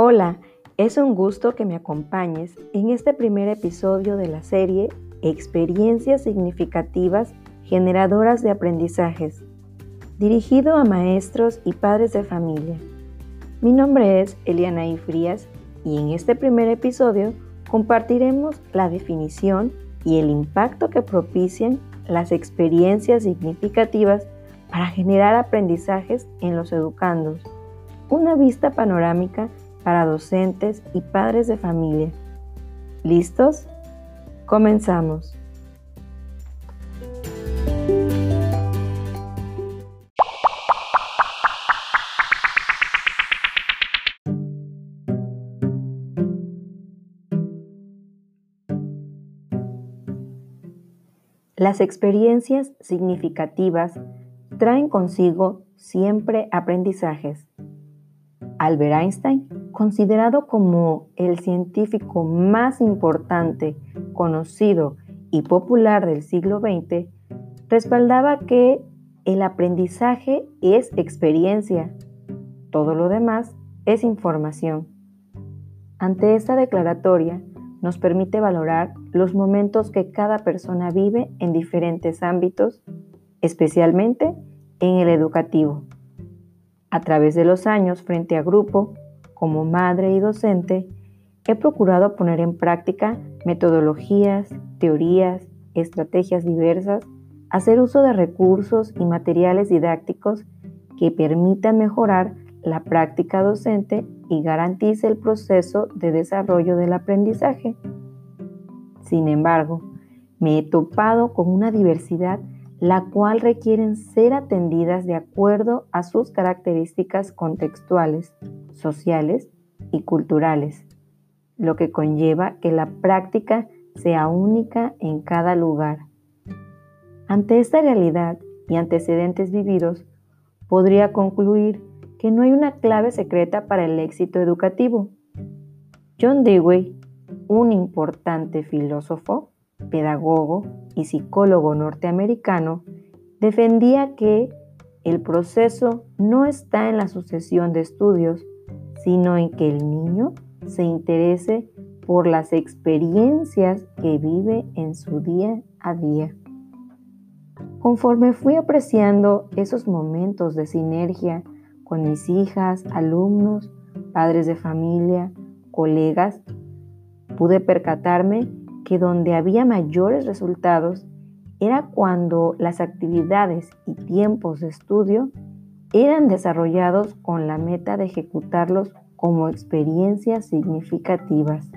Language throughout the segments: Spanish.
Hola, es un gusto que me acompañes en este primer episodio de la serie Experiencias significativas generadoras de aprendizajes, dirigido a maestros y padres de familia. Mi nombre es Eliana Frías y en este primer episodio compartiremos la definición y el impacto que propician las experiencias significativas para generar aprendizajes en los educandos. Una vista panorámica para docentes y padres de familia. ¿Listos? Comenzamos. Las experiencias significativas traen consigo siempre aprendizajes. Albert Einstein considerado como el científico más importante, conocido y popular del siglo XX, respaldaba que el aprendizaje es experiencia, todo lo demás es información. Ante esta declaratoria, nos permite valorar los momentos que cada persona vive en diferentes ámbitos, especialmente en el educativo. A través de los años frente a grupo, como madre y docente, he procurado poner en práctica metodologías, teorías, estrategias diversas, hacer uso de recursos y materiales didácticos que permitan mejorar la práctica docente y garantice el proceso de desarrollo del aprendizaje. Sin embargo, me he topado con una diversidad la cual requieren ser atendidas de acuerdo a sus características contextuales, sociales y culturales, lo que conlleva que la práctica sea única en cada lugar. Ante esta realidad y antecedentes vividos, podría concluir que no hay una clave secreta para el éxito educativo. John Dewey, un importante filósofo, pedagogo y psicólogo norteamericano, defendía que el proceso no está en la sucesión de estudios, sino en que el niño se interese por las experiencias que vive en su día a día. Conforme fui apreciando esos momentos de sinergia con mis hijas, alumnos, padres de familia, colegas, pude percatarme que donde había mayores resultados era cuando las actividades y tiempos de estudio eran desarrollados con la meta de ejecutarlos como experiencias significativas.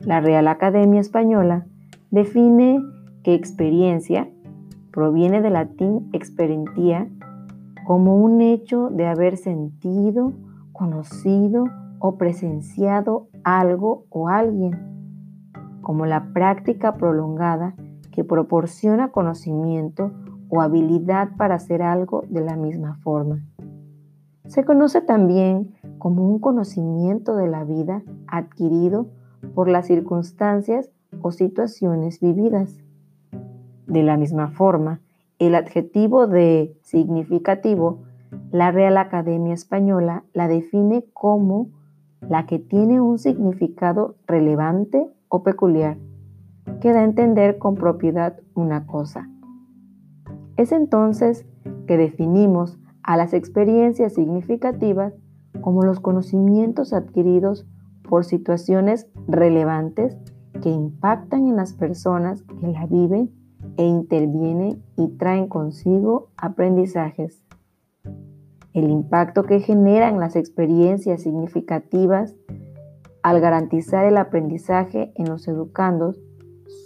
La Real Academia Española define que experiencia proviene del latín experientia como un hecho de haber sentido, conocido o presenciado algo o alguien como la práctica prolongada que proporciona conocimiento o habilidad para hacer algo de la misma forma. Se conoce también como un conocimiento de la vida adquirido por las circunstancias o situaciones vividas. De la misma forma, el adjetivo de significativo, la Real Academia Española la define como la que tiene un significado relevante o peculiar que da a entender con propiedad una cosa. Es entonces que definimos a las experiencias significativas como los conocimientos adquiridos por situaciones relevantes que impactan en las personas que la viven e intervienen y traen consigo aprendizajes. El impacto que generan las experiencias significativas al garantizar el aprendizaje en los educandos,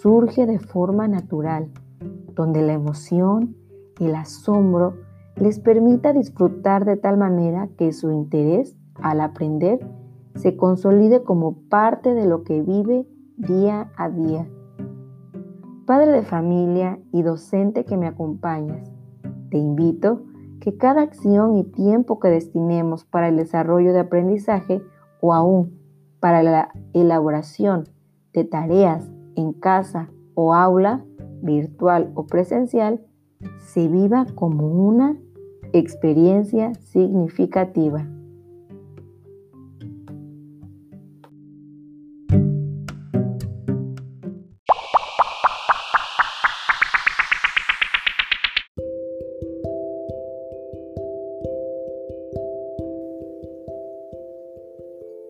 surge de forma natural, donde la emoción, el asombro les permita disfrutar de tal manera que su interés al aprender se consolide como parte de lo que vive día a día. Padre de familia y docente que me acompañas, te invito que cada acción y tiempo que destinemos para el desarrollo de aprendizaje o aún para la elaboración de tareas en casa o aula, virtual o presencial, se viva como una experiencia significativa.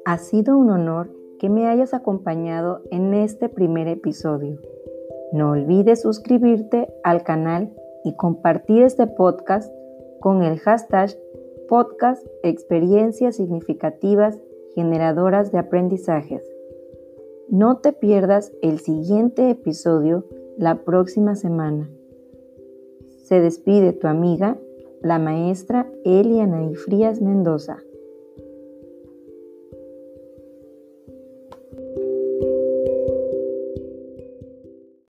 Ha sido un honor que me hayas acompañado en este primer episodio. No olvides suscribirte al canal y compartir este podcast con el hashtag podcast experiencias significativas generadoras de aprendizajes. No te pierdas el siguiente episodio la próxima semana. Se despide tu amiga, la maestra Eliana Frías Mendoza.